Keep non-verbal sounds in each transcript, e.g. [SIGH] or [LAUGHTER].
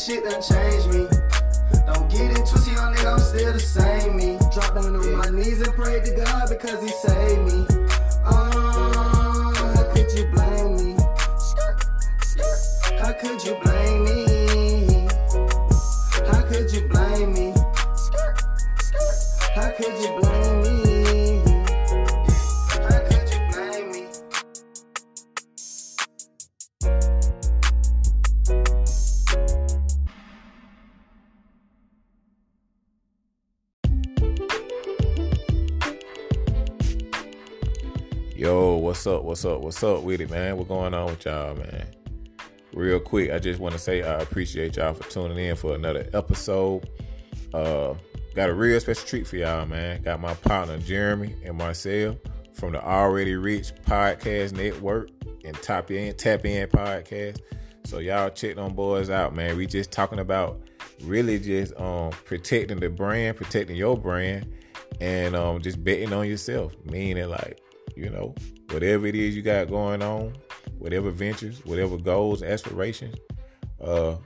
shit done changed me. What's up? What's up? With it, man? What's going on with y'all, man? Real quick, I just want to say I appreciate y'all for tuning in for another episode. Uh, got a real special treat for y'all, man. Got my partner Jeremy and Marcel from the Already Rich Podcast Network and Tap In Tap In Podcast. So y'all check them boys out, man. We just talking about really just um protecting the brand, protecting your brand, and um just betting on yourself. Meaning like you know, whatever it is you got going on, whatever ventures, whatever goals, aspirations, uh,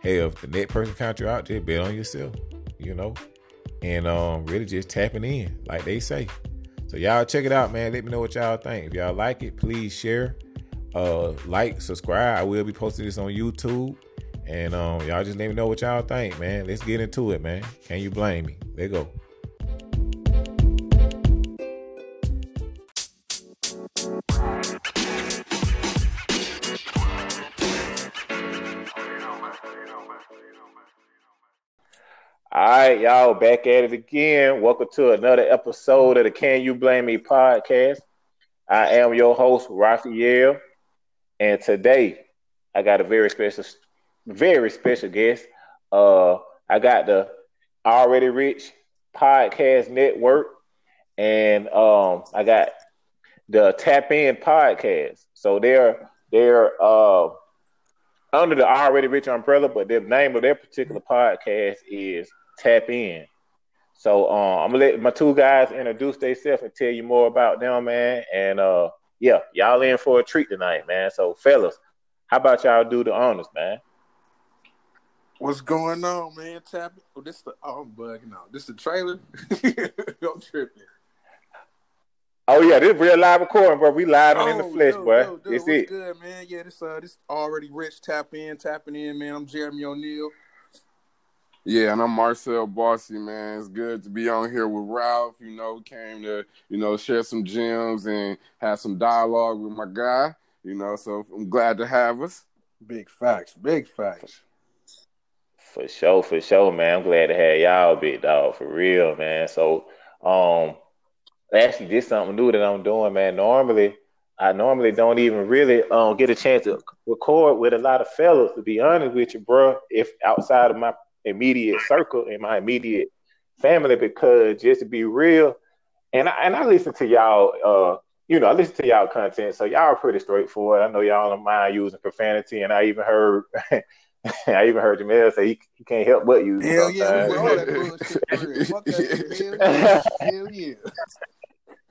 hey, if the next person count you out, just bet on yourself, you know, and um, really just tapping in, like they say. So y'all check it out, man. Let me know what y'all think. If y'all like it, please share, uh, like, subscribe. I will be posting this on YouTube, and um, y'all just let me know what y'all think, man. Let's get into it, man. Can you blame me? There go. Right, y'all, back at it again. Welcome to another episode of the Can You Blame Me podcast. I am your host, Raphael, and today I got a very special, very special guest. Uh, I got the Already Rich Podcast Network, and um, I got the Tap In Podcast. So they're they're uh under the Already Rich umbrella, but the name of their particular podcast is Tap In. So um, I'm gonna let my two guys introduce themselves and tell you more about them, man. And uh, yeah, y'all in for a treat tonight, man. So fellas, how about y'all do the honors, man? What's going on, man? Tap Oh, this the oh, I'm bugging out. This the trailer. [LAUGHS] I'm tripping. Oh yeah, this real live recording, bro. We live and in the Oh, flesh, dude, boy. dude, dude, It's it. good, man? Yeah, this uh, this already rich. Tap in, tapping in, man. I'm Jeremy O'Neal. Yeah, and I'm Marcel Bossy, man. It's good to be on here with Ralph. You know, came to, you know, share some gems and have some dialogue with my guy. You know, so I'm glad to have us. Big facts, big facts. For sure, for sure, man. I'm glad to have y'all, big dog, for real, man. So, um, actually, this something new that I'm doing, man. Normally, I normally don't even really um get a chance to record with a lot of fellas. To be honest with you, bro, if outside of my immediate circle and my immediate family, because just to be real, and I, and I listen to y'all, uh, you know, I listen to y'all content, so y'all are pretty straightforward. I know y'all don't mind using profanity, and I even heard. [LAUGHS] I even heard Jamel say he, he can't help but use. Hell yeah, all that bullshit. Fuck that shit. Hell yeah. [LAUGHS]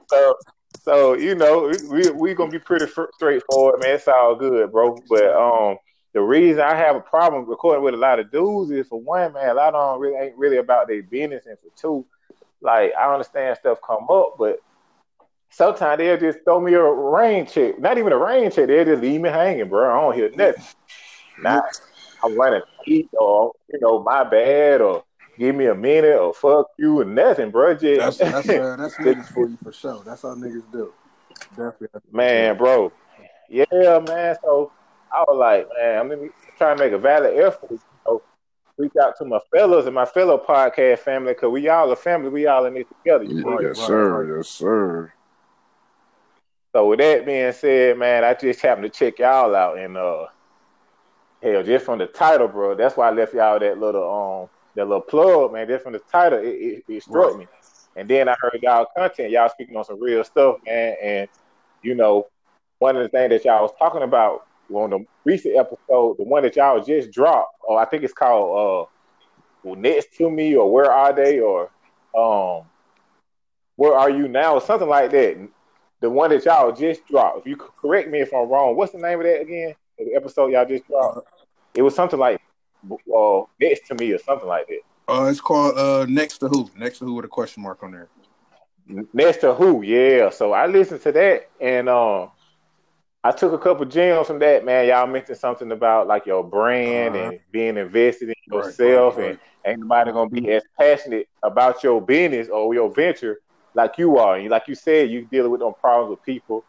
So, so you know, we we gonna be pretty straightforward, man. It's all good, bro. But um, the reason I have a problem recording with a lot of dudes is for one, man, a lot of them really ain't really about their business, and for two, like I understand stuff come up, but sometimes they'll just throw me a rain check, not even a rain check. They'll just leave me hanging, bro. I don't hear nothing. Not I'm running eat or you know my bad or give me a minute or fuck you and nothing, bro. Just That's that's uh, [LAUGHS] that's niggas for you for sure. That's how niggas do. Definitely. Man, bro. Yeah, man. So I was like, man, I'm gonna try to make a valid effort. You know, reach out to my fellows and my fellow podcast family because we all a family. We all in this together. You know? yes, right, sir. Yes, sir. So with that being said, man, I just happened to check y'all out and uh, hell, just from the title, bro. That's why I left y'all that little um that little plug, man. Just from the title, it, it, it struck Right. me. And then I heard y'all content, y'all speaking on some real stuff, man. And you know, one of the things that y'all was talking about on the recent episode, the one that y'all just dropped, or I think it's called uh next to me or where are they or um where are you now or something like that. The one that y'all just dropped. If you correct me if I'm wrong, what's the name of that again? The episode y'all just dropped. It was something like uh, next to me or something like that. Uh, it's called uh, Next to Who. Next to Who with a question mark on there. Next to Who, yeah. So I listened to that and um I took a couple gems from that, man. Y'all mentioned something about like your brand uh-huh. and being invested in yourself, right, right, right. and ain't nobody gonna be as passionate about your business or your venture like you are. And like you said, you dealing with them problems with people,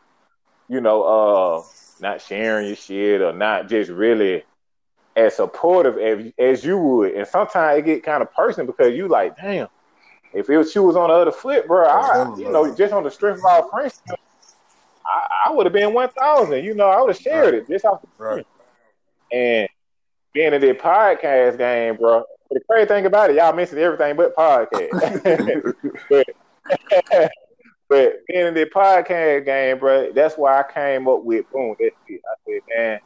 you know, uh, not sharing your shit or not just really as supportive as, as you would. And sometimes it get kind of personal because you like, damn, if it was you was on the other foot, bro, I, you know, just on the strength of our friendship, I, would have been one thousand. You know, I would have shared right. it just off the right. And being in the podcast game, bro. The crazy thing about it, y'all mentioned everything but podcast. [LAUGHS] but, [LAUGHS] but being in the podcast game, bro, that's why I came up with boom. That's it. I said, man,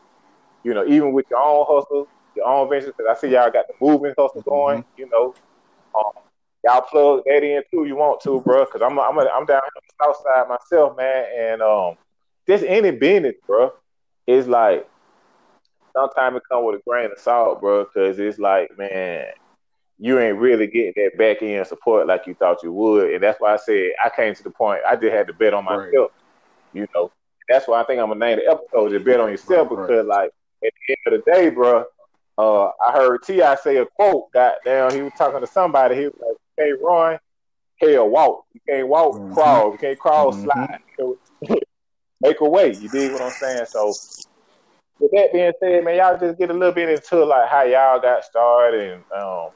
you know, even with your own hustle, your own ventures, because I see y'all got the movement hustle going. Mm-hmm. You know, um, y'all plug that in too. You want to, bro? Because I'm I'm a, I'm down on the south side myself, man, and um, just any business, bro, is like sometimes it come with a grain of salt, bro, because it's like, man, you ain't really getting that back end support like you thought you would, and that's why I said I came to the point I just had to bet on myself, right. you know. That's why I think I'm gonna name the episode "Just Bet on Yourself" right, because, right. like, at the end of the day, bro, uh, I heard T.I. say a quote. Goddamn, he was talking to somebody. He was like, "Hey, Ron, hell, walk. You can't walk, mm-hmm. crawl. You can't crawl, mm-hmm. slide. [LAUGHS] Make a way." You dig what I'm saying? So, with that being said, man, y'all just get a little bit into like how y'all got started and um,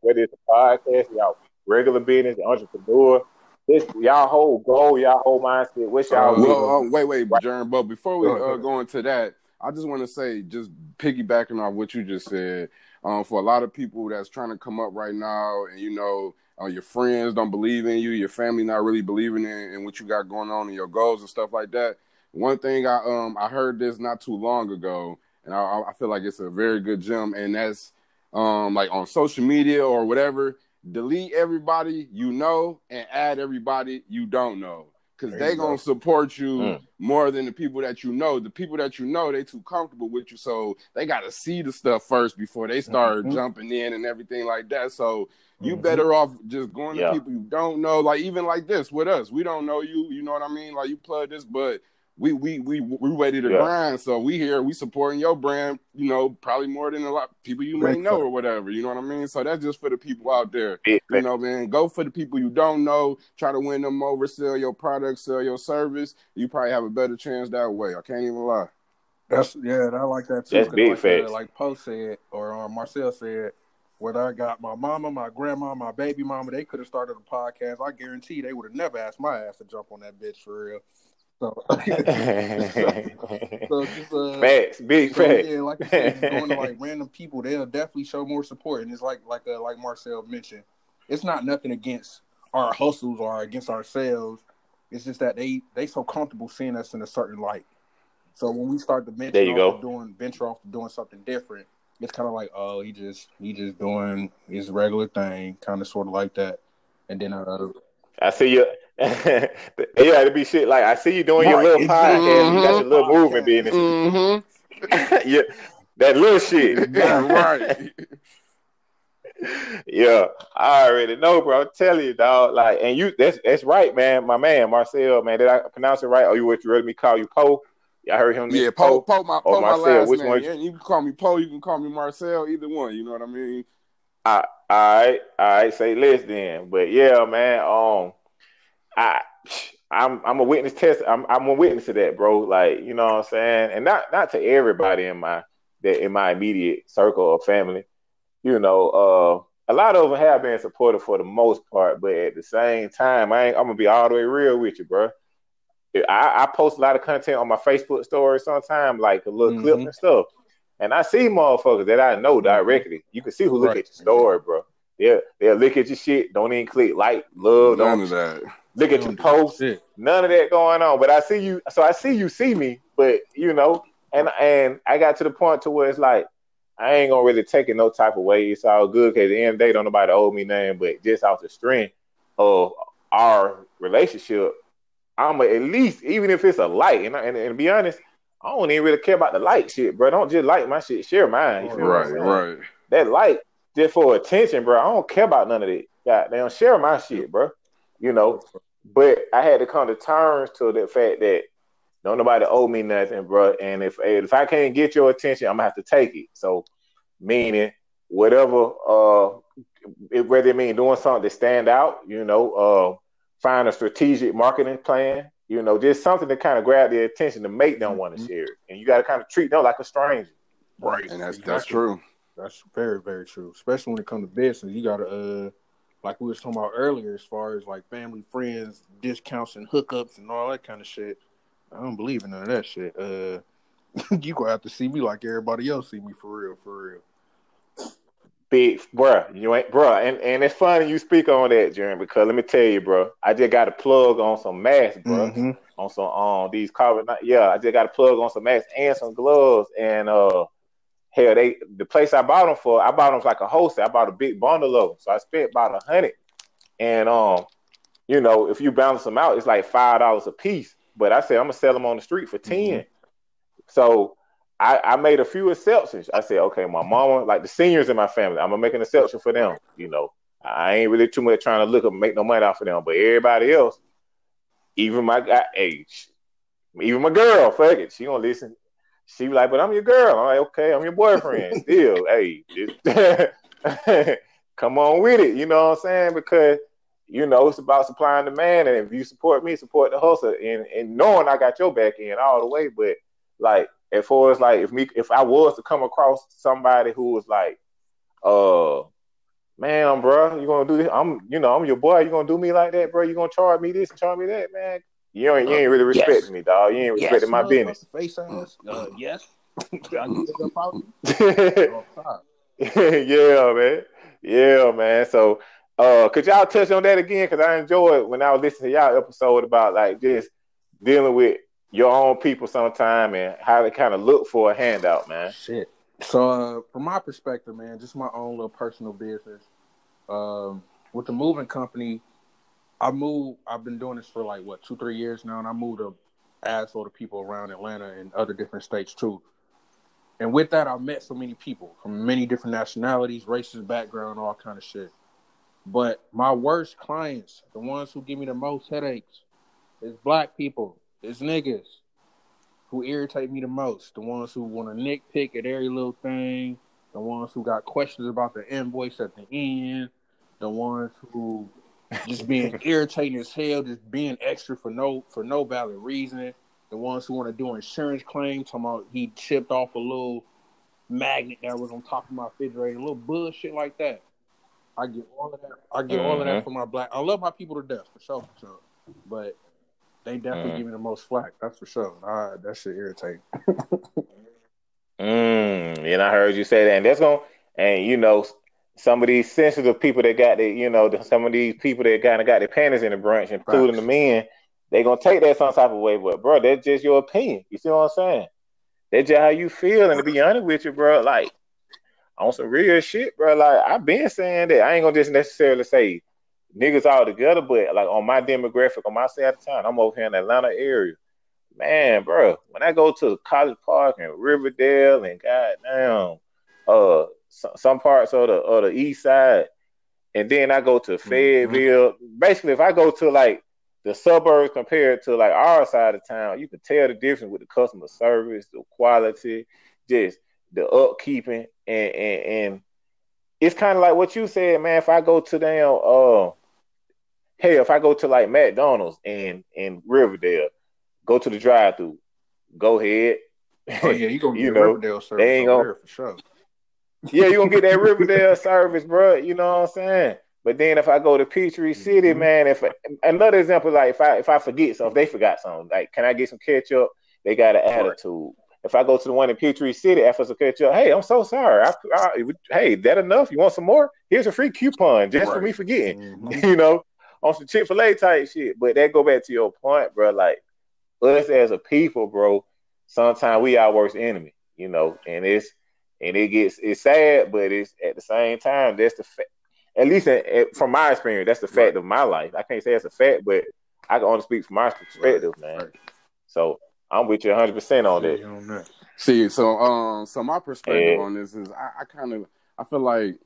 whether it's a podcast, y'all regular business, entrepreneur. This y'all whole goal, y'all whole mindset. What's y'all? Uh, well, uh, wait, wait, Jern, but before we uh, go into that, I just want to say, just piggybacking off what you just said, um, for a lot of people that's trying to come up right now, and you know, uh, your friends don't believe in you, your family not really believing in, in what you got going on and your goals and stuff like that. One thing I um I heard this not too long ago, and I, I feel like it's a very good gem, and that's um like on social media or whatever. Delete everybody you know and add everybody you don't know because they gonna support you mm. more than the people that you know. The people that you know, they too comfortable with you, so they gotta see the stuff first before they start mm-hmm. jumping in and everything like that. So you mm-hmm. better off just going yeah. to people you don't know, like even like this with us. We don't know you, you know what I mean? Like you plug this, but we we we we ready to yeah. grind. So we here, we supporting your brand, you know, probably more than a lot of people you may know or whatever. You know what I mean? So that's just for the people out there. You know, man. Go for the people you don't know. Try to win them over. Sell your product, sell your service. You probably have a better chance that way. I can't even lie. That's yeah, I like that too. That's big like, facts. like Post said, or uh, Marcel said, whether I got my mama, my grandma, my baby mama, they could have started a podcast. I guarantee they would have never asked my ass to jump on that bitch for real. So, [LAUGHS] so, so just uh, [LAUGHS] facts, big so, facts. Yeah, like I said, going to like [LAUGHS] random people, they'll definitely show more support. And it's like like uh, like Marcel mentioned, it's not nothing against our hustles or against ourselves. It's just that they they so comfortable seeing us in a certain light. So when we start to venture there you go. doing venture off to doing something different, it's kind of like, oh, he just he just doing his regular thing, kind of sort of like that. And then uh, I see you. [LAUGHS] yeah, it'd be shit like I see you doing your little podcast. Mm-hmm. You got your little movement business. Mm-hmm. [LAUGHS] yeah, that little shit. [LAUGHS] right. yeah, I already know, bro. I'm telling you, dog. Like, and you, that's that's right, man. My man, Marcel, man. Did I pronounce it right? Or you what you ready me call you Poe? I heard him. Yeah, Poe, Poe, my, Poe, my last Which name. One? Yeah, you can call me Poe. You can call me Marcel. Either one. You know what I mean? I, all right, all right. Say less then. But yeah, man. Um, I I'm I'm a witness test. I'm I'm a witness to that, bro. Like you know what I'm saying, and not not to everybody in my that in my immediate circle of family. You know, uh, a lot of them have been supportive for the most part, but at the same time, I ain't, I'm gonna be all the way real with you, bro. I, I post a lot of content on my Facebook story sometimes, like a little mm-hmm. clip and stuff, and I see motherfuckers that I know directly. You can see who look right. at your story, bro. Yeah, they'll look at your shit. Don't even click like, love. None don't, of that look at your posts. None of that going on. But I see you. So I see you see me. But you know, and and I got to the point to where it's like I ain't gonna really take it no type of way. It's all good because at the end of the day, don't nobody owe me nothing, but just off the strength of our relationship, I'm at least, even if it's a light, and, and, and be honest, I don't even really care about the light shit, bro. Don't just like my shit, share mine. right, right. That light just for attention, bro. I don't care about none of it. don't share my shit, bro. You know, but I had to come to terms to the fact that don't nobody owe me nothing, bro. And if if I can't get your attention, I'm gonna have to take it. So, meaning whatever, uh, it, whether it mean doing something to stand out, you know, uh, find a strategic marketing plan, you know, just something to kind of grab their attention to make them want to mm-hmm. share it. And you got to kind of treat them like a stranger. Right. And that's that's true. That's very very true. Especially when it comes to business, you got to uh like we was talking about earlier, as far as like family, friends, discounts and hookups and all that kind of shit. I don't believe in none of that shit. Uh, [LAUGHS] you gonna have to see me like everybody else see me for real, for real. Big, bruh, you ain't, bruh, and, and it's funny you speak on that, Jeremy, because let me tell you, bro, I just got a plug on some masks, bro, mm-hmm. on some on um, these carbon. Yeah, I just got a plug on some masks and some gloves, and uh, hell, they the place I bought them for, I bought them like a wholesale. I bought a big bundle of them, so I spent about a hundred, and um, you know, if you balance them out, it's like five dollars a piece. But I said I'm gonna sell them on the street for 10 mm-hmm. So I, I, made a few exceptions. I said, okay, my mama, like the seniors in my family, I'm gonna make an exception for them. You know, I ain't really too much trying to look up make no money off of them. But everybody else, even my guy, age, even my girl, fuck it, she gonna listen. She be like, but I'm your girl. I'm like, okay, I'm your boyfriend. [LAUGHS] Still, hey, [LAUGHS] come on with it. You know what I'm saying? Because you know, it's about supply and demand. And if you support me, support the hustle. And and knowing I got your back end all the way. But like as far as like if me if I was to come across somebody who was like, uh man, bro, you gonna do this? I'm you know, I'm your boy, you gonna do me like that, bro? You gonna charge me this and charge me that, man? You ain't you ain't really respecting yes. me, dog. You ain't respecting yes, my business. Face ass, uh, yes. [LAUGHS] yeah, man. Yeah, man. So uh, could y'all touch on that again? Because I enjoyed when I was listening to y'all episode about like just dealing with your own people sometime and how to kind of look for a handout, man. Shit. So uh, from my perspective, man, just my own little personal business. Um, with the moving company, I moved. I've been doing this for like what two, three years now, and I moved a asshole of people around Atlanta and other different states too. And with that, I've met so many people from many different nationalities, races, background, all kind of shit. But my worst clients, the ones who give me the most headaches, is black people, is niggas who irritate me the most. The ones who want to nitpick at every little thing, the ones who got questions about the invoice at the end, the ones who just being irritating as hell, just being extra for no for no valid reason. The ones who want to do insurance claims, talking about he chipped off a little magnet that was on top of my refrigerator, a little bullshit like that. I get all of that. I get mm-hmm. all of that mm-hmm. from my black. I love my people to death for sure, for sure. But they definitely mm. give me the most flack. That's for sure. I, that shit irritate. [LAUGHS] mm, and I heard you say that, and that's gonna. And you know, some of these sensitive people that got the, you know, some of these people that kind of got their panties in the branch, including right. the men, they gonna take that some type of way. But bro, that's just your opinion. You see what I'm saying? That's just how you feel. And to be honest with you, bro, like on some real shit, bro. Like I've been saying that I ain't gonna just necessarily say niggas all together, but like on my demographic, on my side of town, I'm over here in the Atlanta area. Man, bro, when I go to College Park and Riverdale and goddamn, uh, some, parts of the of the East Side, and then I go to mm-hmm. Fayetteville. Mm-hmm. Basically, if I go to like the suburbs compared to like our side of town, you can tell the difference with the customer service, the quality, just the upkeeping, and and, and it's kind of like what you said, man. If I go to them, uh, hey, if I go to like McDonald's and in Riverdale, go to the drive-through, go ahead. Oh yeah, you gonna [LAUGHS] you know, Riverdale service they ain't gonna, for sure. Yeah, you gonna get that Riverdale service, bro. You know what I'm saying? But then if I go to Peachtree City, mm-hmm. man, if another example, like if I if I forget something, if they forgot something, like can I get some ketchup? They got an attitude. If I go to the one in Peachtree City, after some ketchup, hey, I'm so sorry. I, I, hey, that enough? You want some more? Here's a free coupon just right. for me forgetting. [LAUGHS] Mm-hmm. you know, on some Chick Fil A type shit. But that go back to your point, bro. Like us as a people, bro. Sometimes we our worst enemy. You know, and it's and it gets it's sad, but it's at the same time that's the fact. At least from my experience, that's the fact right. of my life. I can't say it's a fact, but I can only speak from my perspective, right. man. Right. So I'm with you 100 percent on that. See, so um, so my perspective on this is I, I kind of I feel like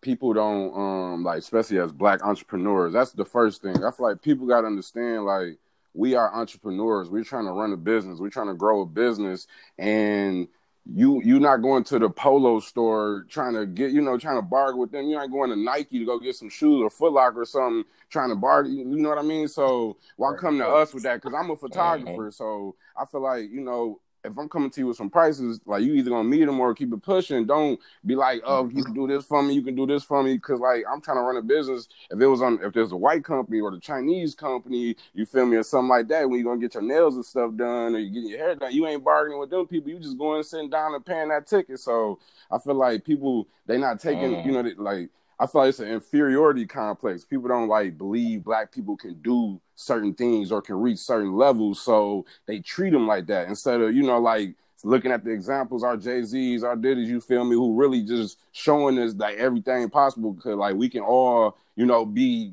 people don't um like especially as black entrepreneurs that's the first thing i feel like people got to understand like we are entrepreneurs we're trying to run a business we're trying to grow a business and you you're not going to the polo store trying to get you know trying to bargain with them. You're not going to nike to go get some shoes or Foot Locker or something trying to bargain you know what i mean? So why come to us with that? Because i'm a photographer so i feel like you know if I'm coming to you with some prices, like you either gonna meet them or keep it pushing. Don't be like, oh, you can do this for me, you can do this for me, because like I'm trying to run a business. If it was on, if there's a white company or the Chinese company, you feel me, or something like that, when you're gonna get your nails and stuff done or you getting your hair done, you ain't bargaining with them people. You just going sitting down and paying that ticket. So I feel like people they not taking, mm. you know, like I feel like it's an inferiority complex. People don't like believe black people can do certain things or can reach certain levels, so they treat them like that instead of you know like looking at the examples, our Jay Z's, our Diddy's, you feel me, who really just showing us like everything possible because like we can all you know be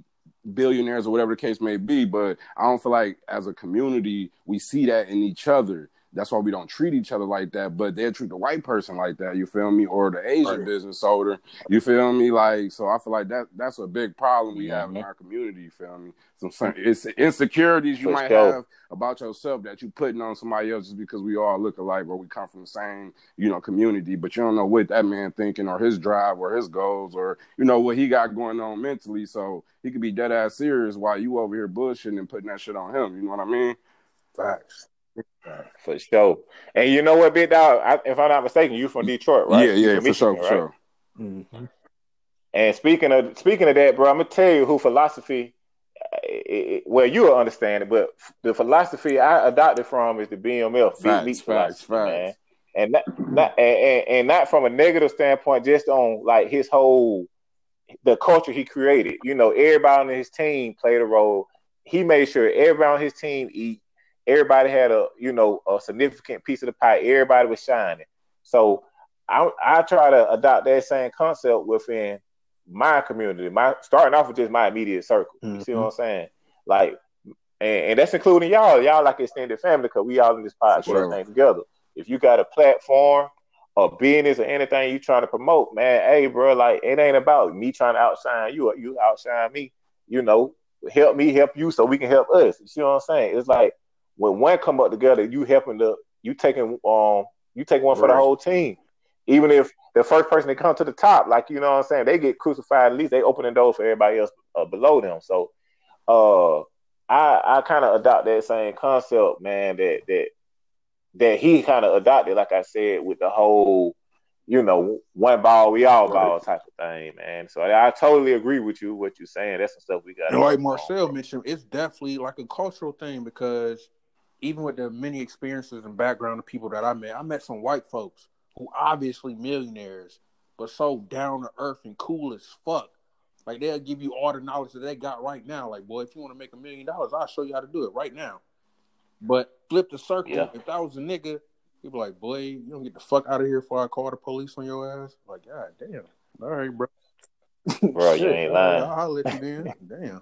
billionaires or whatever the case may be, but I don't feel like as a community we see that in each other. That's why we don't treat each other like that. But they treat the white person like that. You feel me? Or the Asian right. business owner. You feel me? Like so, I feel like that that's a big problem we have in mm-hmm. our community. You feel me? Some it's insecurities you might have about yourself that you're putting on somebody else just because we all look alike or we come from the same you know community. But you don't know what that man thinking or his drive or his goals or you know what he got going on mentally. So he could be dead ass serious while you over here bullshitting and putting that shit on him. You know what I mean? Facts. [LAUGHS] For sure. And you know what, Big Dog? I, if I'm not mistaken, you from Detroit, right? Yeah, yeah, for sure, for sure. Mm-hmm. And speaking of speaking of that, bro, I'm gonna tell you who philosophy. It, it, well, you will understand it, but the philosophy I adopted from is the BMF, facts, meat facts, facts. man. And not, not and, and not from a negative standpoint, just on like his whole the culture he created. You know, everybody on his team played a role. He made sure everybody on his team eat everybody had a you know a significant piece of the pie. Everybody was shining. So I I try to adopt that same concept within my community. My starting off with just my immediate circle. You mm-hmm. see what I'm saying? Like, and, and, that's including y'all. Y'all like extended family because we all in this podcast sure. thing together. If you got a platform, a business, or anything you trying to promote, man, hey, bro, like it ain't about me trying to outshine you or you outshine me. You know, help me help you so we can help us. You see what I'm saying? It's like when one come up together, you helping the you taking um you take one for right. the whole team. Even if the first person to come to the top, like you know what I'm saying, they get crucified. At least they open the door for everybody else uh, below them. So, uh, I I kind of adopt that same concept, man. That that that he kind of adopted, like I said, with the whole, you know, one ball we all ball type of thing, man. So I, I, totally agree with you what you're saying. That's some stuff we got. And like Marcel mentioned, it's definitely like a cultural thing because even with the many experiences and background of people that I met, I met some white folks who obviously millionaires, but so down to earth and cool as fuck. Like they'll give you all the knowledge that they got right now. Like, boy, if you want to make a million dollars, I'll show you how to do it right now. But flip the circle. Yeah. If that was a nigga, he'd be like, boy, you don't get the fuck out of here before I call the police on your ass. Like, god damn. All right, bro. Bro, you [LAUGHS] ain't lying. I'll, I'll let you in. [LAUGHS] damn.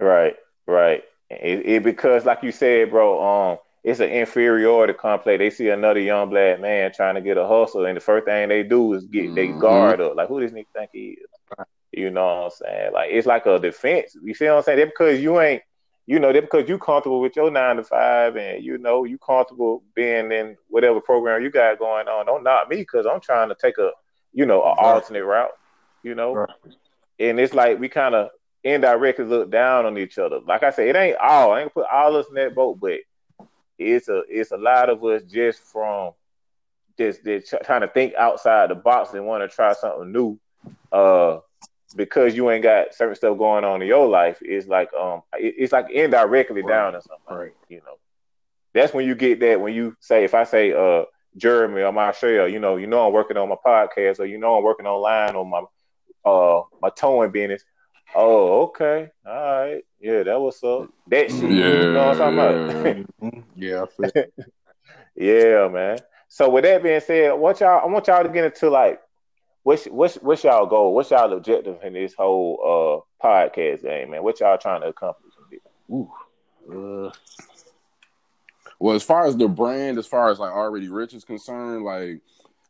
Right, right. It, it, because, like you said, bro, um, it's an inferiority complex. They see another young black man trying to get a hustle, and the first thing they do is get mm-hmm. they guard up. Like, who does he think he is? You know what I'm saying? Like, it's like a defense. You see what I'm saying? That because you ain't, you know, that because you comfortable with your nine to five, and you know you comfortable being in whatever program you got going on. Don't knock me because I'm trying to take a, you know, an alternate route. You know, right. and it's like we kind of indirectly look down on each other. Like I said, it ain't all. I ain't put all us in that boat, but it's a it's a lot of us just from just, just trying to think outside the box and want to try something new. Uh, because you ain't got certain stuff going on in your life, it's like um, it, it's like indirectly right. down or something. Right. You know, that's when you get that when you say if I say uh Jeremy or Marshall, you know, you know I'm working on my podcast or you know I'm working online on my uh my towing business. Oh, okay. All right. Yeah, that was up. That shit. Yeah, you know what I'm talking about? yeah, [LAUGHS] yeah, man. So with that being said, what y'all I want y'all to get into like what's what's what's y'all goal? What's y'all objective in this whole uh podcast game, man? What y'all trying to accomplish? Ooh. Uh, well, as far as the brand, as far as like already rich is concerned, like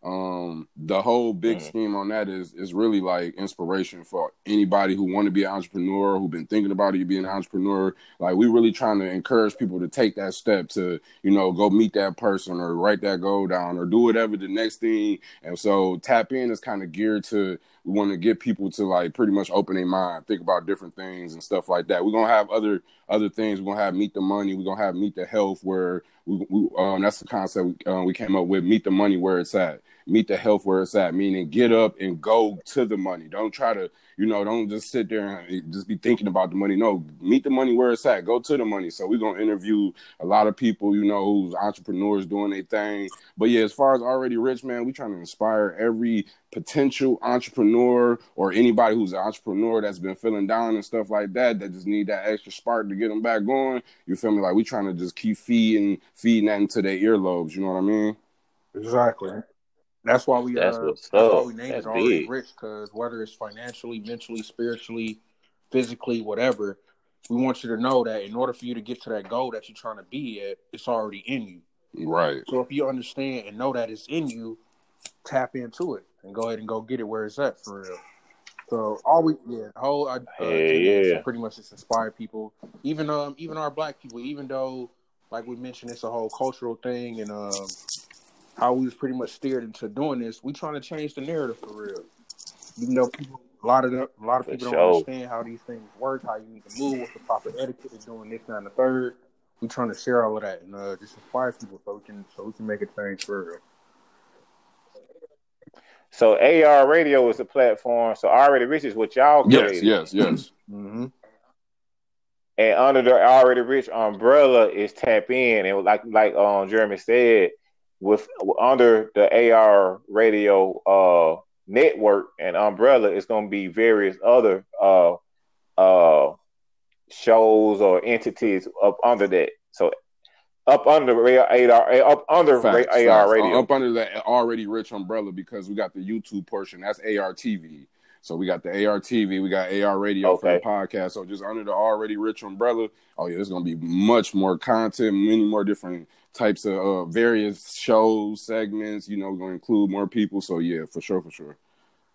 um the whole big mm. scheme on that is is really like inspiration for anybody who want to be an entrepreneur who've been thinking about it being an entrepreneur like we really trying to encourage people to take that step to you know go meet that person or write that goal down or do whatever the next thing and so tap in is kind of geared to we want to get people to like pretty much open their mind, think about different things and stuff like that. We're gonna have other other things. We're gonna have meet the money. We're gonna have meet the health, where we, we um, that's the concept we, uh, we came up with. Meet the money where it's at. Meet the health where it's at. Meaning, get up and go to the money. Don't try to you know, don't just sit there and just be thinking about the money. No, meet the money where it's at. Go to the money. So we're gonna interview a lot of people, you know, who's entrepreneurs doing their thing. But yeah, as far as already rich, man, we trying to inspire every potential entrepreneur or anybody who's an entrepreneur that's been feeling down and stuff like that, that just need that extra spark to get them back going. You feel me? Like we trying to just keep feeding, feeding that into their earlobes. You know what I mean? Exactly. That's why we. That's, uh, that's why we named that's it already big. rich because whether it's financially, mentally, spiritually, physically, whatever, we want you to know that in order for you to get to that goal that you're trying to be at, it's already in you. Right. So if you understand and know that it's in you, tap into it and go ahead and go get it where it's at for real. So all we yeah, the whole uh, hey, yeah. pretty much just inspire people, even um even our black people, even though like we mentioned it's a whole cultural thing and um how we was pretty much steered into doing this, we trying to change the narrative for real. You know, people, a lot of the, a lot of people don't understand how these things work, how you need to move, what's the proper etiquette of doing this, and the third. We trying to share all of that and uh, just inspire people so we can so we can make a change for real. So AR Radio is a platform. So already rich is what y'all created. Yes, yes, yes. mm-hmm. And under the already rich umbrella is tap in, and like like um Jeremy said, with under the AR radio uh, network and umbrella, it's going to be various other uh, uh, shows or entities up under that. So up under AR, up under facts, AR facts. radio, up under the already rich umbrella because we got the YouTube portion. That's AR TV. So we got the AR TV, we got AR radio okay. for the podcast. So just under the already rich umbrella, oh yeah, there's gonna be much more content, many more different types of uh, various shows, segments. You know, going to include more people. So yeah, for sure, for sure.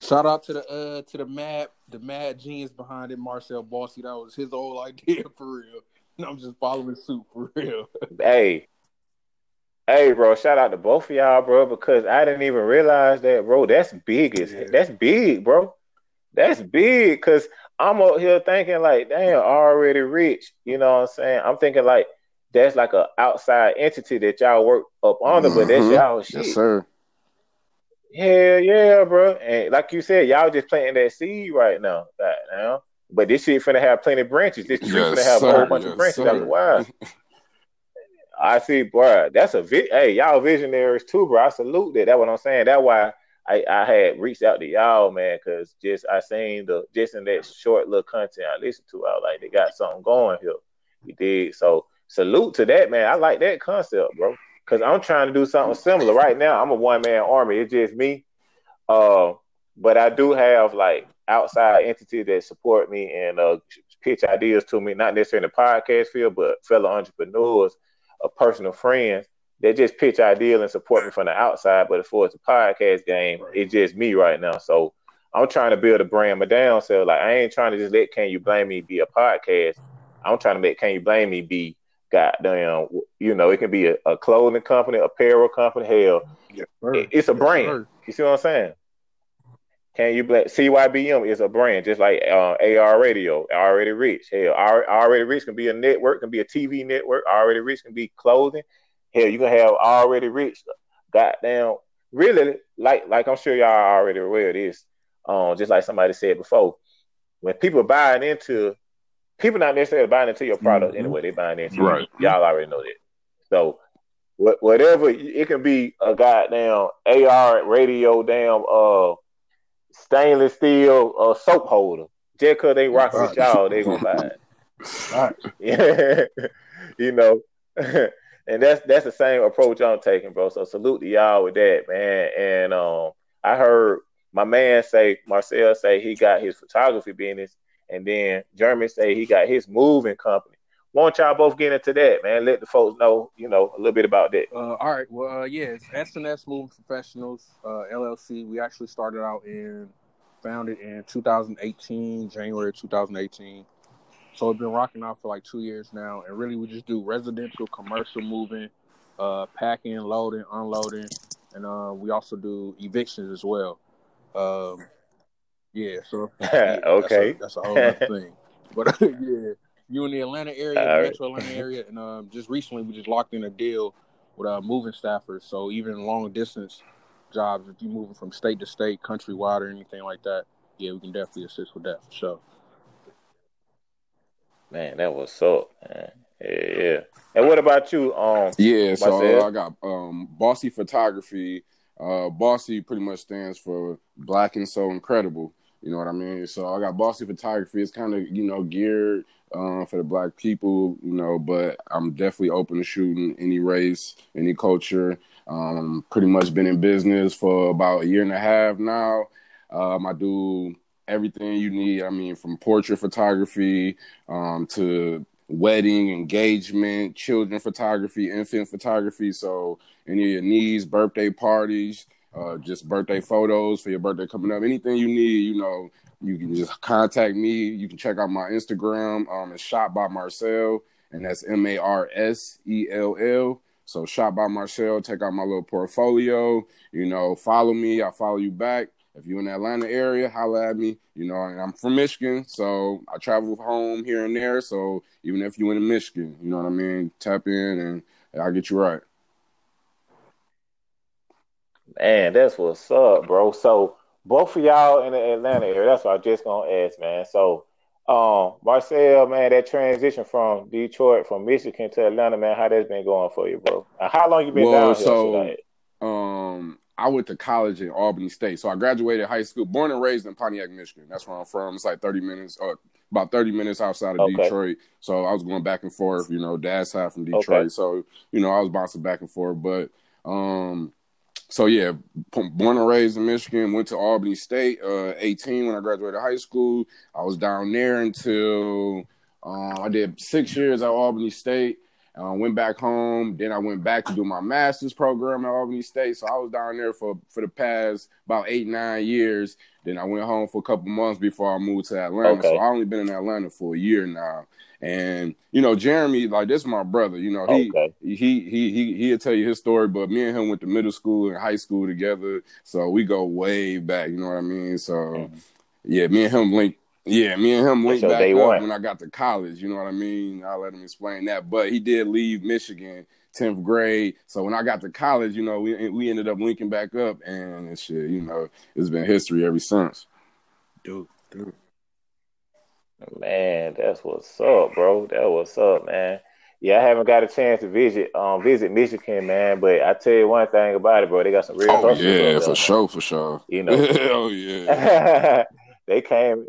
Shout out to the uh to the mad the mad genius behind it, Marcel Bossy. That was his old [LAUGHS] idea for real. And I'm just following suit for real. [LAUGHS] hey, hey, bro! Shout out to both of y'all, bro, because I didn't even realize that, bro. That's big as yeah. that's big, bro. That's big because I'm up here thinking like, damn, already rich. You know what I'm saying? I'm thinking like that's like a outside entity that y'all work up under, mm-hmm. but that's mm-hmm. y'all shit. Yes, sir. Hell yeah, bro. And like you said, y'all just planting that seed right now. Right now. But this shit finna have plenty of branches. This tree yes, finna have sir. a whole bunch yes, of branches. Like, wow. [LAUGHS] I see, bro. That's a vi- hey, y'all visionaries too, bro. I salute that. That's what I'm saying. That's why I, I had reached out to y'all, man, because just I seen the just in that short little content I listened to, I was like, they got something going here. You did. So salute to that, man. I like that concept, bro. Cause I'm trying to do something similar. Right now, I'm a one man army. It's just me. Uh, but I do have like outside entities that support me and uh, pitch ideas to me, not necessarily in the podcast field, but fellow entrepreneurs, uh, personal friends that just pitch ideas and support me from the outside. But as far as the podcast game, it's just me right now. So I'm trying to build a brand my down so like I ain't trying to just let Can You Blame Me be a podcast. I'm trying to make Can You Blame Me be goddamn you know, it can be a, a clothing company, apparel company, hell. Yes, it, it's a yes, brand. Sir. You see what I'm saying? Can you blame CYBM is a brand, just like uh, AR Radio, Already Rich. Hell, Already Rich can be a network, can be a TV network. Already Rich can be clothing. Hell, you can have already rich, goddamn, really like like I'm sure y'all already aware of this. Um, just like somebody said before, when people buying into, people not necessarily buying into your product mm-hmm. anyway. They buying into right. Y'all already know that. So whatever it can be a goddamn AR radio damn uh stainless steel uh soap holder. Just cause they rock with y'all, they gonna buy it. [LAUGHS] Right. Yeah. [LAUGHS] you know. [LAUGHS] and that's that's the same approach I'm taking, bro. So salute to y'all with that, man. And um, I heard my man say, Marcel say he got his photography business, and then Jeremy say he got his moving company. Won't y'all both get into that, man? Let the folks know, you know, a little bit about that. Uh, all right. Well, uh, yeah, SNS Moving Professionals uh, LLC. We actually started out in, founded in 2018, January 2018. So it's been rocking out for like two years now, and really we just do residential, commercial moving, uh, packing, loading, unloading, and uh, we also do evictions as well. Um, yeah, so [LAUGHS] yeah, okay, that's a, that's a whole other [LAUGHS] thing. But [LAUGHS] yeah, you in the Atlanta area, All right. Metro Atlanta area, and um, just recently we just locked in a deal with uh, moving staffers. So even long distance jobs, if you're moving from state to state, countrywide, or anything like that, yeah, we can definitely assist with that for sure. Man, that was so. man. Yeah, yeah. And what about you? Um, Yeah, so Marcel? I got um Bossy Photography. Uh Bossy pretty much stands for Black and So Incredible. You know what I mean? So I got Bossy Photography. It's kind of, you know, geared um for the black people, you know, but I'm definitely open to shooting any race, any culture. Um pretty much been in business for about a year and a half now. Um I do everything you need. I mean, from portrait photography um, to wedding, engagement, children photography, infant photography. So any of your needs, birthday parties, uh, just birthday photos for your birthday coming up, anything you need, you know, you can just contact me. You can check out my Instagram. Um, it's shot by Marcel, and that's M A R S E L L. So shot by Marcel. Check out my little portfolio. You know, follow me. I follow you back. If you're in the Atlanta area, holla at me. You know, and I'm from Michigan, so I travel home here and there. So even if you're in Michigan, you know what I mean, tap in and I'll get you right. Man, that's what's up, bro. So both of y'all in the Atlanta area. That's what I just gonna ask, man. So, um, Marcel, man, that transition from Detroit, from Michigan to Atlanta, man, how that's been going for you, bro? And how long you been Well, down here? so- I- Um, I went to college in Albany State. So I graduated high school, born and raised in Pontiac, Michigan. That's where I'm from. It's like 30 minutes, or about 30 minutes outside of Okay. Detroit. So I was going back and forth, you know, dad's side from Detroit. Okay. So, you know, I was bouncing back and forth. But, um, so yeah, born and raised in Michigan, went to Albany State, uh, 18 when I graduated high school. I was down there until, uh, I did six years at Albany State. Uh, went back home. Then I went back to do my master's program at Albany State. So I was down there for for the past about eight nine years. Then I went home for a couple months before I moved to Atlanta. Okay. So I only been in Atlanta for a year now. And you know, Jeremy, like this is my brother. You know, he Okay. he he he he'll tell you his story. But me and him went to middle school and high school together. So we go way back. You know what I mean? So Mhm. yeah, me and him linked. Yeah, me and him linked back day up one. when I got to college. You know what I mean? I'll let him explain that. But he did leave Michigan, tenth grade. So when I got to college, you know, we we ended up linking back up, and shit, you know, it's been history ever since. Dude, dude. Man, that's what's up, bro. That what's up, man. Yeah, I haven't got a chance to visit um visit Michigan, man. But I tell you one thing about it, bro. They got some real Oh hustlers yeah, up there, for man. sure, for sure. You [LAUGHS] know. oh yeah. [LAUGHS] they came.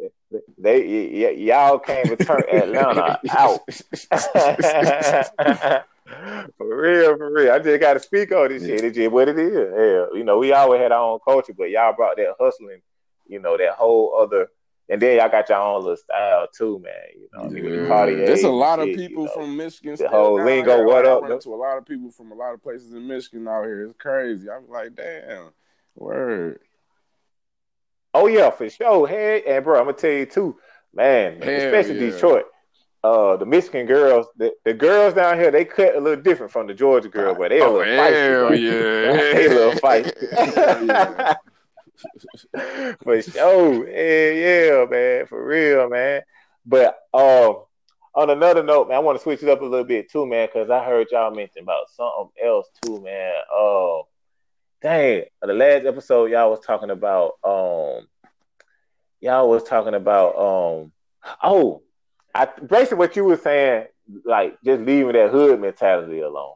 They y- y- y'all came to turn Atlanta out. [LAUGHS] for real, for real. I just got to speak on this shit. It's just what it is. Yeah, you know, we always had our own culture, but y'all brought that hustling. You know, that whole other. And then y'all got your own little style too, man. You know, what I mean, with the Yeah. Cartier There's a lot of shit, you people know. from Michigan. The whole down lingo, here. what I up, into a lot of people from a lot of places in Michigan out here. It's crazy. I'm like, damn, word. Oh yeah, for sure. Hey, and bro, I'm gonna tell you too, man. Hell especially yeah. Detroit. Uh, the Michigan girls, the, the girls down here, they cut a little different from the Georgia girls, but they a Oh, little feisty. yeah. [LAUGHS] they a little feisty. [LAUGHS] [LAUGHS] for sure. Yeah, yeah, man. For real, man. But um, on another note, man, I want to switch it up a little bit too, man, because I heard y'all mention about something else too, man. Uh, dang, the last episode y'all was talking about um, y'all was talking about um, oh, I basically what you were saying, like just leaving that hood mentality alone.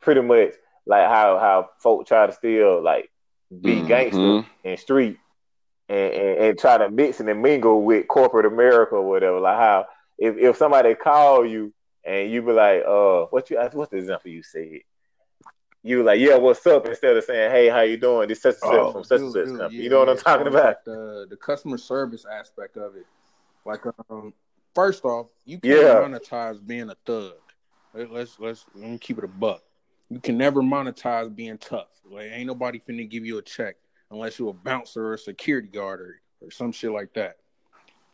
Pretty much like how how folk try to still like be Mhm. gangster and street and, and, and try to mix and mingle with corporate America or whatever. Like how if, if somebody call you and you be like, uh, what you what's the example you said? You like, yeah, what's up? Instead of saying, hey, how you doing? This such and such Oh, from such and such company. yeah, you know what I'm talking about? like the the customer service aspect of it. Like, um, first off, you can't Yeah. monetize being a thug. Let- Let's let's let me keep it a buck. You can never monetize being tough. Like, ain't nobody finna give you a check unless you're a bouncer or a security guard or, or some shit like that.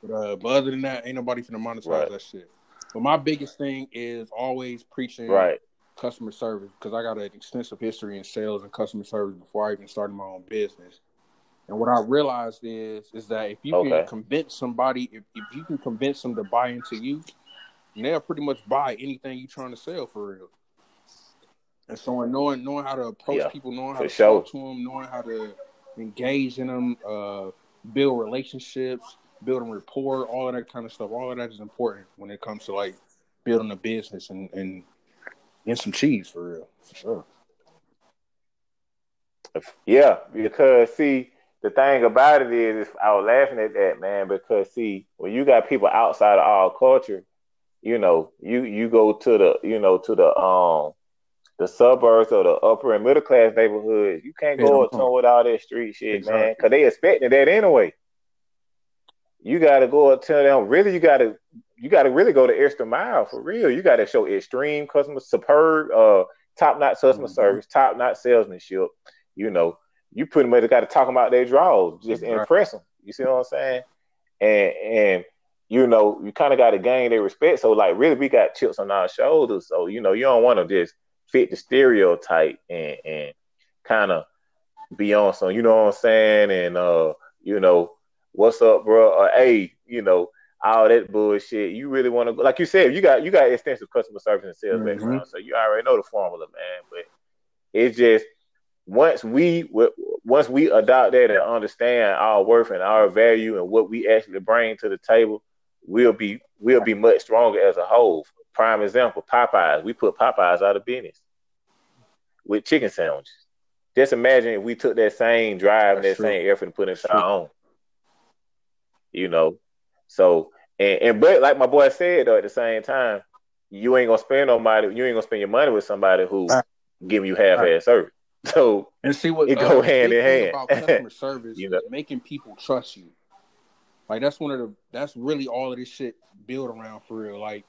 But uh, but other than that, ain't nobody finna monetize Right. that shit. But my biggest thing is always preaching Right. Customer service because I got an extensive history in sales and customer service before I even started my own business. And what I realized is is that if you Okay. can convince somebody, if, if you can convince them to buy into you, they'll pretty much buy anything you're trying to sell for real. And so, knowing knowing how to approach Yeah, people, knowing how to sure. talk to them, knowing how to engage in them, uh, build relationships, building rapport, all of that kind of stuff. All of that is important when it comes to like building a business and and getting some cheese for real, for sure. Yeah, because see, the thing about it is, I was laughing at that man because see, when you got people outside of our culture, you know, you you go to the you know to the um the suburbs or the upper and middle class neighborhoods, you can't go up to with all that street shit, man, because they expecting that anyway. You got to go up to them. Really, you got to you got to really go the extra mile for real. You got to show extreme customer superb, uh, top notch customer Mhm. service, top notch salesmanship. You know, you pretty much got to talk about their draws, just Right. impress them. You see what I'm saying? And and you know, you kind of got to gain their respect. So like, really, we got chips on our shoulders. So you know, you don't want to just fit the stereotype and and kind of be on some. You know what I'm saying? And uh, you know, what's up, bro? Or hey, you know. All that bullshit. You really want to go, like you said, you got you got extensive customer service and sales Mhm. background, so you already know the formula, man. But it's just once we once we adopt that and understand our worth and our value and what we actually bring to the table, we'll be we'll be much stronger as a whole. Prime example, Popeyes. We put Popeyes out of business with chicken sandwiches. Just imagine if we took that same drive and that That's true. same effort and put it into our own. You know, so and, and but like my boy said though, at the same time, you ain't gonna spend no money. You ain't gonna spend your money with somebody who Right. giving you half-ass service. [LAUGHS] So And see what It go uh, hand big in hand. about customer [LAUGHS] service You know. is making people trust you. Like that's one of the that's really all of this shit built around for real. Like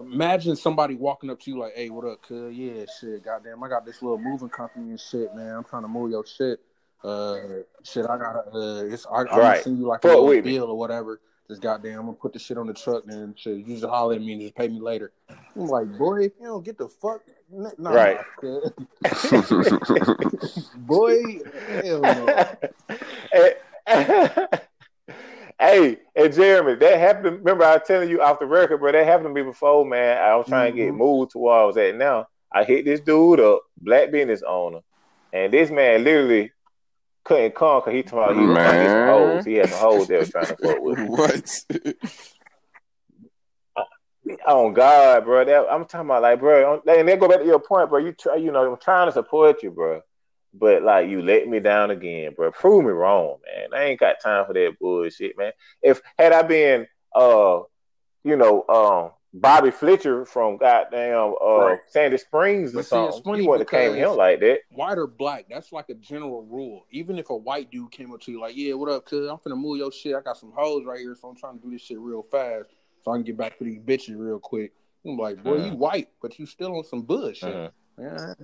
imagine somebody walking up to you like, "Hey, what up, cuz? Yeah, shit, goddamn, I got this little moving company and shit, man. I'm trying to move your shit. Uh, shit, I gotta, uh, it's I, I'm gonna send you like a Fuck little with me. bill or whatever. Just goddamn, I'm gonna put the shit on the truck and shit. You just holler at me and just pay me later. I'm like, boy, you don't get the fuck, nah, Right. [LAUGHS] [LAUGHS] boy, hell no. hey, [LAUGHS] hey, and Jeremy, that happened. Remember, I was telling you off the record, bro. That happened to me before, man. I was trying to get Mhm. moved to where I was at now. I hit this dude up, black business owner, and this man literally couldn't come because he told me he was get some hoes. He had some hoes that was trying to fuck with. what? Oh God, bro. That, I'm talking about like, bro. And then go back to your point, bro. You try, you know, I'm trying to support you, bro. But like, you let me down again, bro. Prove me wrong, man. I ain't got time for that bullshit, man. If had I been, uh, you know, um, Bobby Fletcher from goddamn uh Right. Sandy Springs or But something, you wouldn't have came him like that. white or black, that's like a general rule. Even if a white dude came up to you like, "Yeah, what up, cuz? I'm finna move your shit. I got some hoes right here, so I'm trying to do this shit real fast, so I can get back to these bitches real quick." I'm like, "Boy, you white, but you still on some bullshit. Mhm. [LAUGHS] Yeah,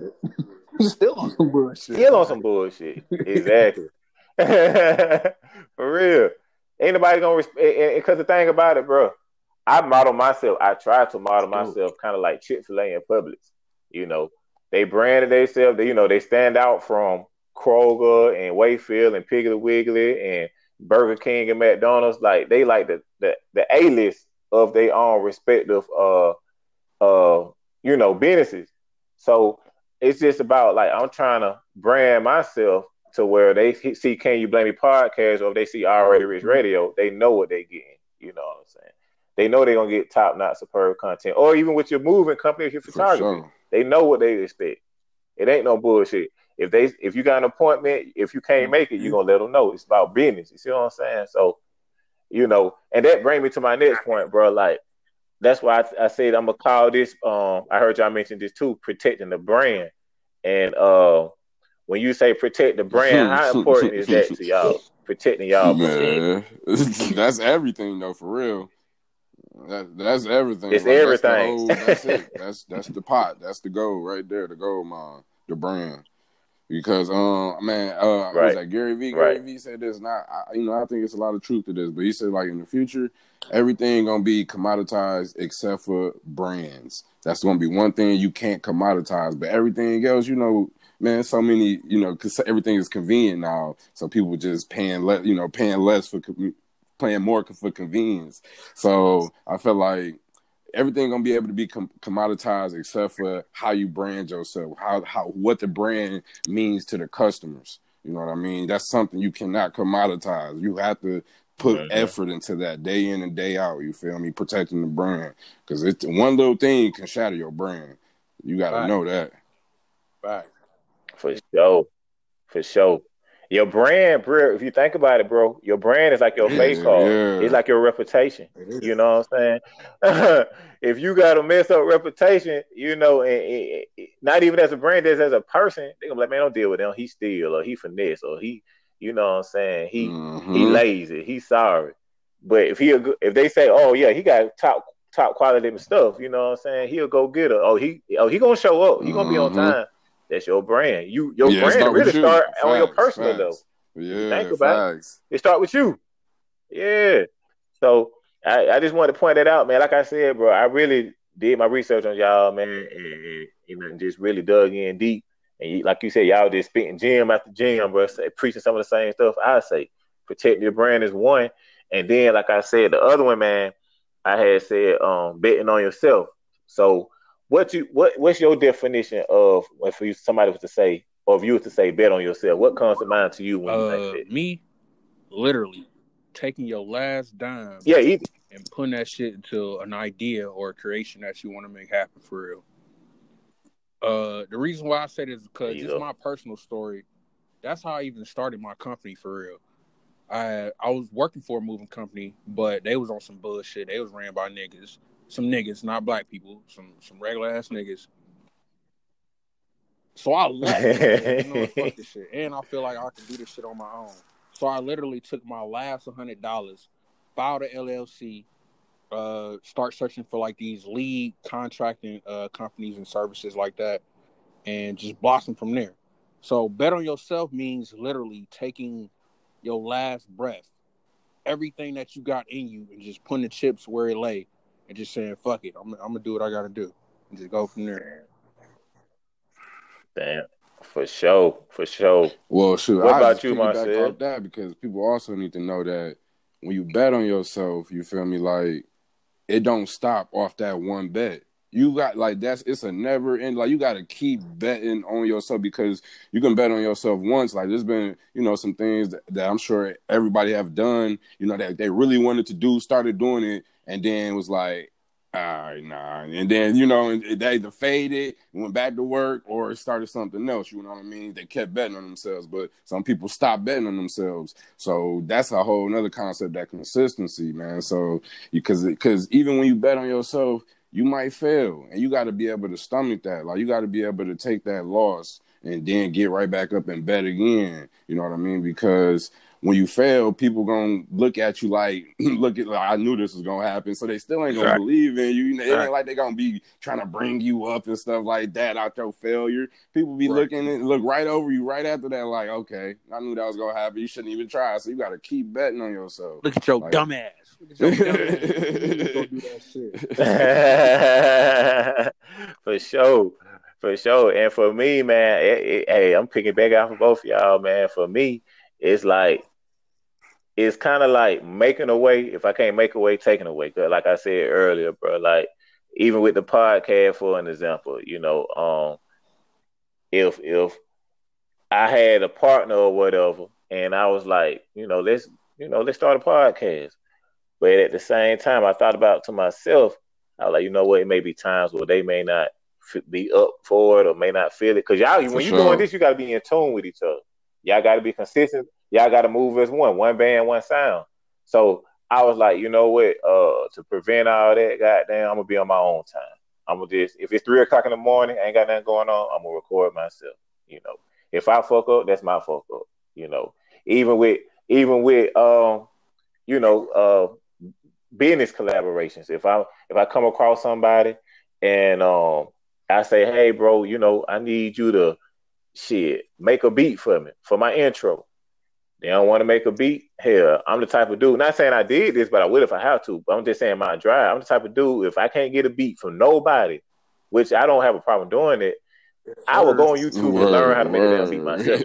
you still on some bullshit. Still on some bullshit. [LAUGHS] exactly. [LAUGHS] For real. Ain't nobody gonna respect. Because the thing about it, bro, I model myself. I try to model myself kind of like Chick Fil A and Publix. You know, they branded themselves. They, you know, they stand out from Kroger and Wayfield and Piggly Wiggly and Burger King and McDonald's. Like they like the the the A list of their own respective uh uh you know businesses. So it's just about like I'm trying to brand myself to where they see Can You Blame Me podcast or if they see Already Rich Radio, they know what they getting. You know what I'm saying? They know they're gonna get top notch superb content. Or even with your moving company, your For photography, sure. they know what they expect. It ain't no bullshit. If they if you got an appointment, if you can't make it, you're gonna let them know. It's about business. You see what I'm saying? So, you know, and that brings me to my next point, bro. Like, that's why I, I, said I'm gonna call this. Um, I heard y'all mention this too, protecting the brand. And uh, when you say protect the brand, how important is that to y'all? Protecting y'all, man. [LAUGHS] that's everything, though, for real. That, that's everything. It's like, everything. That's, whole, that's it. [LAUGHS] That's that's the pot. That's the gold right there. The gold mine. The brand. Because um man, uh right. was that Gary V? Gary right. V said this, not I, you know, I think it's a lot of truth to this, but he said like in the future, everything gonna be commoditized except for brands. That's gonna be one thing you can't commoditize, but everything else, you know, man, so many, you know, because everything is convenient now, so people just paying less, you know, paying less for paying more for convenience. So I feel like everything gonna be able to be com- commoditized except for how you brand yourself, how how what the brand means to the customers. You know what I mean? That's something you cannot commoditize. You have to put mm-hmm. effort into that day in and day out. You feel me? Protecting the brand because it's one little thing can shatter your brand. You got to right. know that. Right. For sure. For sure. Your brand, bro, if you think about it, bro, your brand is like your yeah, face card. Yeah. It's like your reputation. You know what I'm saying? [LAUGHS] if you got a mess up reputation, you know, and, and, and, not even as a brand, as as a person, they gonna be like, man, don't deal with him. He steal or he finesse or he, you know what I'm saying? He mm-hmm. he lazy. He sorry. But if he if they say, oh yeah, he got top top quality stuff, you know what I'm saying? He'll go get her. Oh he oh he gonna show up. He gonna be on mm-hmm. time. That's your brand. You your yeah, brand really start facts, on your personal facts. level. Yeah, think about facts. it. It start with you. Yeah. So I, I just wanted to point that out, man. Like I said, bro, I really did my research on y'all, man, and, you know, just really dug in deep. And you, like you said, y'all just spitting gym after gym, bro, say, preaching some of the same stuff. I say protect your brand is one, and then like I said, the other one, man, I had said um betting on yourself. So what you what what's your definition of if you somebody was to say or if you were to say bet on yourself? What comes to mind to you when you uh, think Me, literally taking your last dime, yeah, easy. and putting that shit into an idea or a creation that you want to make happen for real. Uh, the reason why I say this is because it's my personal story. That's how I even started my company for real. I I was working for a moving company, but they was on some bullshit. They was ran by niggas some niggas, not black people, some some regular ass niggas. So I [LAUGHS] left, you know, fuck this shit, and I feel like I can do this shit on my own. So I literally took my last hundred dollars, filed a LLC, uh, start searching for like these lead contracting uh, companies and services like that, and just blossom from there. So bet on yourself means literally taking your last breath, everything that you got in you, and just putting the chips where it lay, and just saying fuck it, I'm, I'm gonna do what I gotta do, and just go from there. Damn, for sure, for sure. Well, shoot. What I about you, Marsell? That because people also need to know that when you bet on yourself, you feel me, like it don't stop off that one bet. You got like that's it's a never end. Like you got to keep betting on yourself because you can bet on yourself once. Like there's been you know some things that, that I'm sure everybody have done. You know that they really wanted to do, started doing it, and then was like, all right, nah. And then, you know, they either faded, went back to work, or started something else. You know what I mean? They kept betting on themselves, but some people stopped betting on themselves. So that's a whole another concept, that consistency, man. So because because even when you bet on yourself, you might fail, and you got to be able to stomach that. Like you got to be able to take that loss and then get right back up and bet again. You know what I mean? Because when you fail, people gonna look at you like, [CLEARS THROAT] look at like, I knew this was gonna happen. So they still ain't gonna right. believe in you. It ain't like they gonna be trying to bring you up and stuff like that out your failure. People be right. looking and look right over you right after that, like, okay, I knew that was gonna happen. You shouldn't even try. So you gotta keep betting on yourself. Look at your like, dumb ass. [LAUGHS] Look at your dumb ass. [LAUGHS] For sure. For sure. And for me, man, it, it, hey, I'm picking back out for both y'all, man. For me, it's like it's kind of like making a way. If I can't make a way, taking away. Cause like I said earlier, bro, like even with the podcast, for an example, you know, um, if if I had a partner or whatever, and I was like, you know, let's you know, let's start a podcast. But at the same time, I thought about to myself. I was like, you know what? It may be times where they may not be up for it or may not feel it. Cause y'all, when you're doing this, you got to be in tune with each other. Y'all got to be consistent y'all got to move as one, one band, one sound. So I was like, you know what? Uh, to prevent all that, goddamn, I'm gonna be on my own time. I'm gonna just if it's three o'clock in the morning, I ain't got nothing going on. I'm gonna record myself. You know, if I fuck up, that's my fuck up. You know, even with even with um, you know, uh, business collaborations. If I if I come across somebody and um, I say, hey, bro, you know, I need you to shit make a beat for me for my intro. They don't want to make a beat. Hell, I'm the type of dude. Not saying I did this, but I would if I have to. But I'm just saying my drive. I'm the type of dude. If I can't get a beat from nobody, which I don't have a problem doing it, I will go on YouTube word, and learn how to make word. a damn beat myself.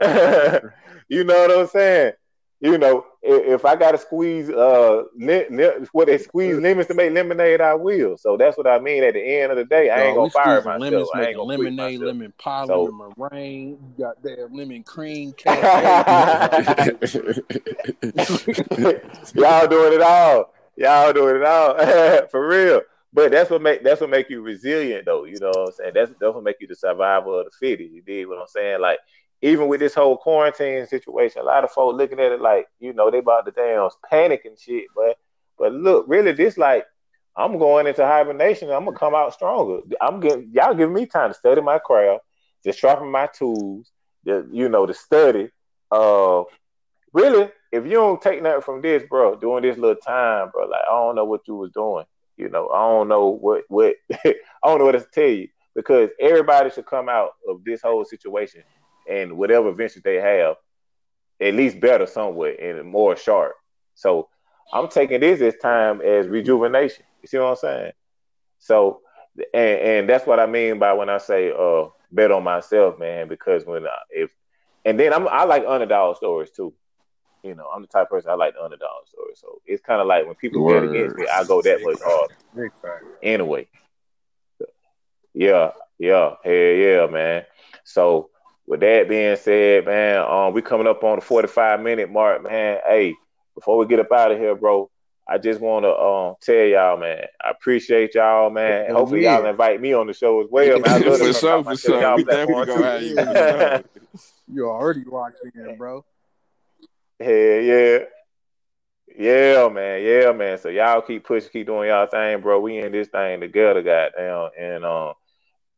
[LAUGHS] [LAUGHS] you know what I'm saying? You know, if, I got to squeeze uh li- li- what they squeeze lemons to make lemonade, I will. So that's what I mean. At the end of the day, I ain't gonna fire myself. Lemons, I ain't gonna lemonade, lemon pie, so, lemon meringue, goddamn lemon cream cake. [LAUGHS] [LAUGHS] Y'all doing it all. Y'all doing it all [LAUGHS] for real. But that's what make that's what make you resilient though. You know what I'm saying? That's that's what make you the survivor of the fittest. You did what I'm saying? Like even with this whole quarantine situation, a lot of folks looking at it like, you know, they about to damn panic and shit. But but look, really, this like I'm going into hibernation. I'm gonna come out stronger. I'm getting y'all giving me time to study my craft, to sharpen my tools, you know, to study. Uh, really, if you don't take nothing from this, bro, during this little time, bro, like I don't know what you was doing. You know, I don't know what what [LAUGHS] I don't know what to tell you because everybody should come out of this whole situation and whatever ventures they have, at least better somewhere and more sharp. So I'm taking this as time as rejuvenation. You see what I'm saying? So and and that's what I mean by when I say uh bet on myself, man, because when I, if and then I'm I like underdog stories too. You know, I'm the type person I like the underdog stories. So it's kind of like when people Word. bet against me, I go that much harder. Anyway. Yeah, yeah, hell yeah, man. So with that being said, man, um, we coming up on the 45 minute mark, man. Hey, before we get up out of here, bro, I just want to um, tell y'all, man, I appreciate y'all, man. Hopefully, y'all invite me on the show as well, man. I love for sure, for sure. We definitely gonna have you. [LAUGHS] you already locked in, bro. Hell yeah. Yeah, man. Yeah, man. So y'all keep pushing, keep doing y'all thing, bro. We in this thing together, goddamn. And um,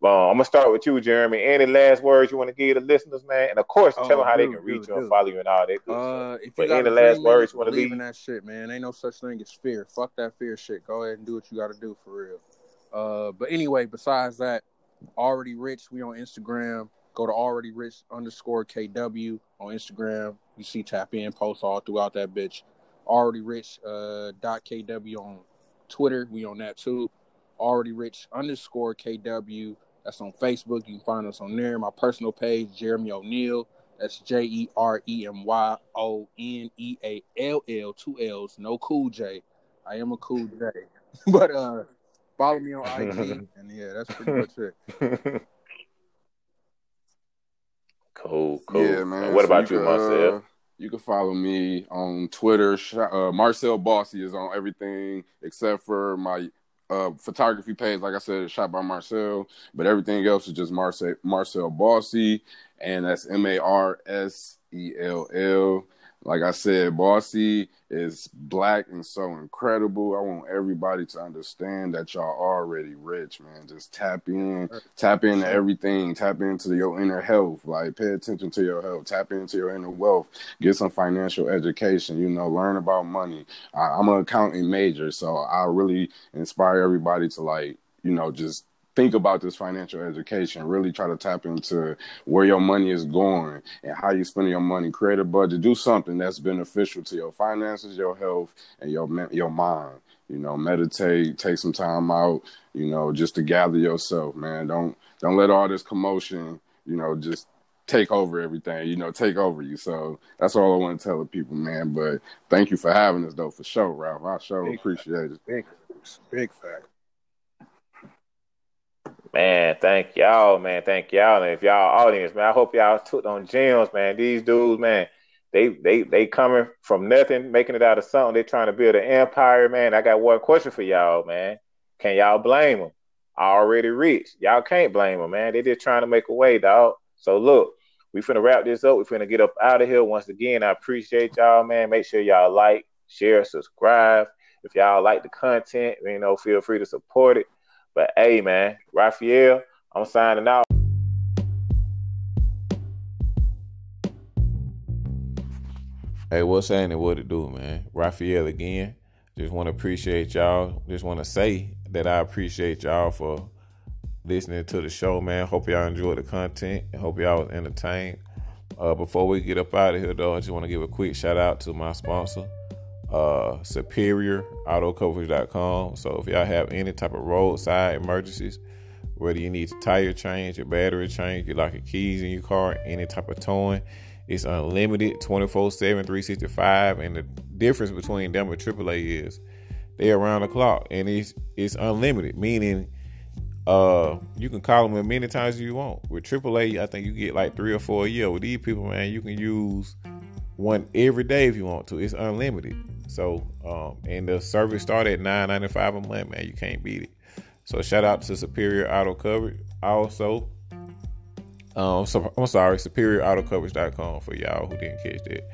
um, I'm gonna start with you, Jeremy. Any last words you want to give the listeners, man? And of course, oh, tell them how they can reach you and follow you and all that. Good uh, if you but any last words you want to leave? in that shit, man. Ain't no such thing as fear. Fuck that fear shit. Go ahead and do what you got to do for real. Uh, but anyway, besides that, already rich. We on Instagram. Go to already rich underscore KW on Instagram. You see tap in posts all throughout that bitch. Already rich uh, dot KW on Twitter. We on that too. Already rich underscore KW that's on Facebook. You can find us on there. My personal page, Jeremy O'Neall. That's J E R E M Y O N E A L L, two L's, no cool J. I am a cool J. [LAUGHS] but uh follow me on [LAUGHS] IG and yeah, that's pretty much it. [LAUGHS] Cool, cool. Yeah, man. what so about you, you Marsell? Uh, you can follow me on Twitter. Uh, Marsell Bossy is on everything except for my uh, photography page, like I said, shot by Marsell, but everything else is just Marsell Marsell Bossy, and that's M A R S E L L. Like I said, Bossy is black and so incredible. I want everybody to understand that y'all already rich, man. Just tap in, tap into everything, tap into your inner health. Like pay attention to your health, tap into your inner wealth, get some financial education, you know, learn about money. I, I'm an accounting major, so I really inspire everybody to like, you know, just think about this financial education. Really try to tap into where your money is going and how you spend your money. Create a budget. Do something that's beneficial to your finances, your health, and your your mind. You know, meditate. Take some time out. You know, just to gather yourself, man. Don't don't let all this commotion. You know, just take over everything, you know, take over you. So that's all I want to tell the people, man. But thank you for having us, though, for sure, Ralph. I sure big appreciate fact. it. Big, big fact. Man, thank y'all, man. Thank y'all. And if y'all audience, man, I hope y'all took on gems, man. These dudes, man, they they they coming from nothing, making it out of something. They trying to build an empire, man. I got one question for y'all, man. Can y'all blame them? Already rich. Y'all can't blame them, man. They just trying to make a way, dog. So look, we finna wrap this up. We finna get up out of here. Once again, I appreciate y'all, man. Make sure y'all like, share, subscribe. If y'all like the content, you know, feel free to support it. But hey, man, Raphael, I'm signing out. Hey, what's happening? What to do, man? Raphael again. Just want to appreciate y'all. Just want to say that I appreciate y'all for listening to the show, man. Hope y'all enjoyed the content hope y'all was entertained. Uh, before we get up out of here, though, I just want to give a quick shout out to my sponsor, uh, SuperiorAutoCoverage.com. So if y'all have any type of roadside emergencies, whether you need a tire change, your battery change, you lock your keys in your car, any type of towing, it's unlimited 24 7, 365. And the difference between them and AAA is they're around the clock and it's it's unlimited, meaning uh you can call them as many times as you want. With AAA, I think you get like three or four a year. With these people, man, you can use one every day if you want to. It's unlimited. So um and the service started at nine ninety five a month, man. You can't beat it. So shout out to Superior Auto Coverage. Also, um, so, I'm sorry, superiorautocoverage.com for y'all who didn't catch that.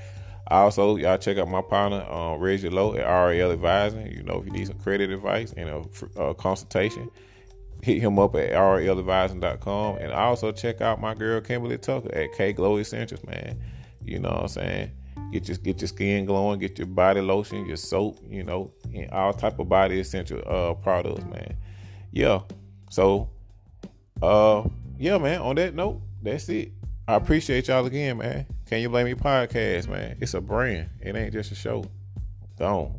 Also, y'all check out my partner, um, Reggie Lowe at RAL Advising. You know, if you need some credit advice and a, a consultation, hit him up at raladvising.com. And also check out my girl Kimberly Tucker at K Glow Essentials, man. You know what I'm saying? Get your get your skin glowing, get your body lotion, your soap, you know, and all type of body essential uh products, man. Yeah. So uh yeah, man, on that note, that's it. I appreciate y'all again, man. Can you blame me podcast, man? It's a brand. It ain't just a show. Gone.